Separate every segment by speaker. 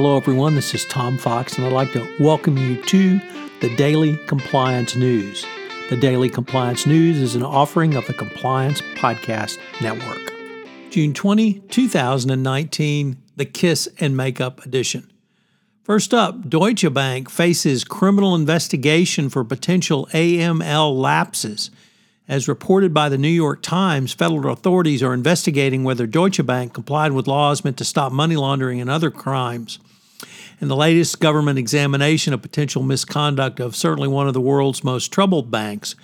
Speaker 1: Hello, everyone. This is Tom Fox, and I'd like to welcome you to the Daily Compliance News. The Daily Compliance News is an offering of the Compliance Podcast Network. June 20, 2019, the Kiss and Makeup Edition. First up, Deutsche Bank faces criminal investigation for potential AML lapses. As reported by the New York Times, federal authorities are investigating whether Deutsche Bank complied with laws meant to stop money laundering and other crimes. In the latest government examination of potential misconduct of certainly one of the world's most troubled banks,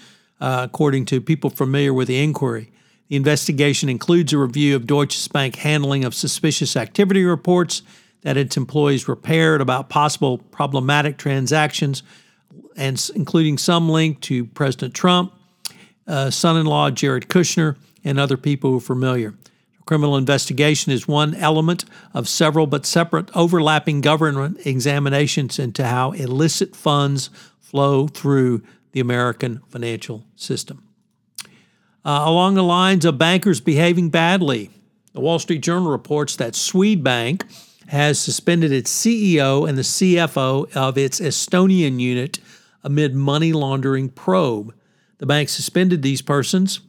Speaker 1: uh, according to people familiar with the inquiry, the investigation includes a review of Deutsche Bank's handling of suspicious activity reports that its employees repaired about possible problematic transactions, and including some link to President Trump, uh, son in law Jared Kushner, and other people who are familiar. Criminal investigation is one element of several but separate overlapping government examinations into how illicit funds flow through the American financial system. Uh, along the lines of bankers behaving badly, the Wall Street Journal reports that Swedbank has suspended its CEO and the CFO of its Estonian unit amid money laundering probe. The bank suspended these persons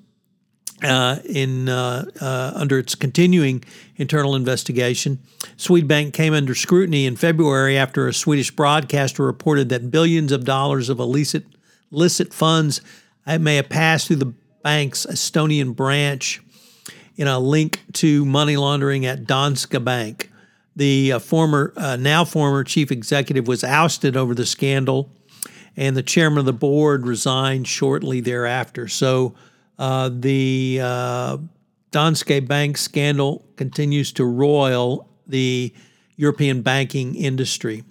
Speaker 1: uh, in uh, uh, under its continuing internal investigation. Swedbank came under scrutiny in February after a Swedish broadcaster reported that billions of dollars of illicit, illicit funds may have passed through the bank's Estonian branch in a link to money laundering at Danske Bank. The uh, former, uh, now former chief executive was ousted over the scandal and the chairman of the board resigned shortly thereafter. So uh, the uh, Danske Bank scandal continues to roil the European banking industry.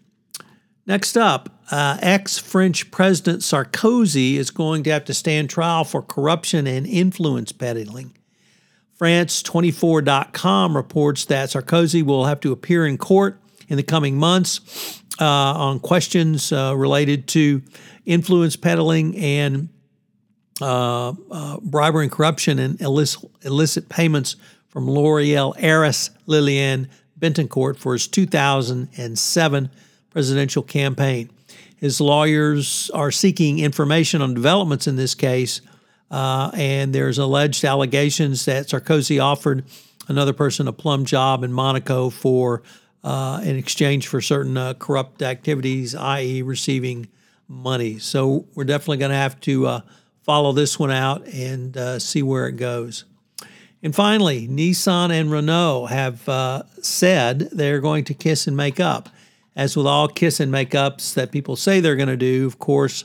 Speaker 1: Next up, uh, ex French President Sarkozy is going to have to stand trial for corruption and influence peddling. France24.com reports that Sarkozy will have to appear in court in the coming months uh, on questions uh, related to influence peddling and bribery and corruption and illicit, illicit payments from L'Oreal heiress Liliane Bettencourt for his 2007 presidential campaign. His lawyers are seeking information on developments in this case, uh, and there's alleged allegations that Sarkozy offered another person a plum job in Monaco for uh, in exchange for certain uh, corrupt activities, i.e., receiving money. So we're definitely going to have to uh, follow this one out and uh, see where it goes. And finally, Nissan and Renault have uh, said they're going to kiss and make up. As with all kiss and make ups that people say they're going to do, of course,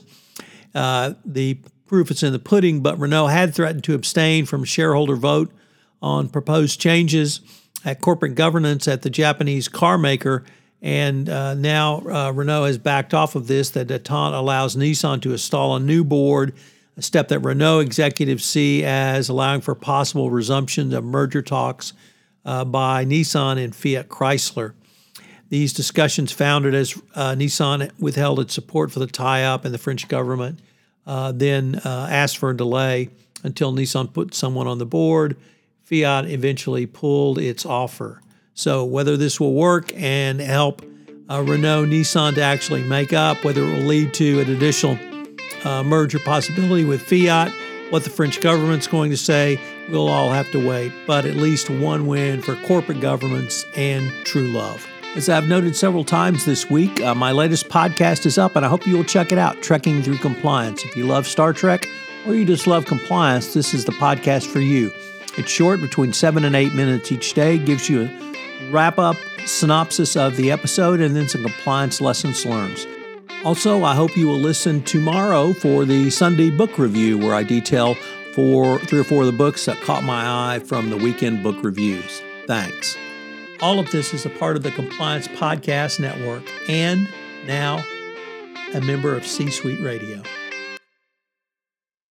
Speaker 1: uh, the proof is in the pudding, but Renault had threatened to abstain from shareholder vote on proposed changes at corporate governance at the Japanese car maker. And uh, now uh, Renault has backed off of this, that detente allows Nissan to install a new board, a step that Renault executives see as allowing for possible resumption of merger talks uh, by Nissan and Fiat Chrysler. These discussions founded as uh, Nissan withheld its support for the tie up, and the French government uh, then uh, asked for a delay until Nissan put someone on the board Fiat eventually pulled its offer. So, whether this will work and help uh, Renault Nissan to actually make up, whether it will lead to an additional uh, merger possibility with Fiat, what the French government's going to say, we'll all have to wait. But at least one win for corporate governments and true love. As I've noted several times this week, uh, my latest podcast is up, and I hope you will check it out Trekking Through Compliance. If you love Star Trek or you just love compliance, this is the podcast for you. It's short, between seven and eight minutes each day, gives you a wrap up synopsis of the episode and then some compliance lessons learned. Also, I hope you will listen tomorrow for the Sunday book review where I detail four, three or four of the books that caught my eye from the weekend book reviews. Thanks. All of this is a part of the Compliance Podcast Network and now a member of C Suite Radio.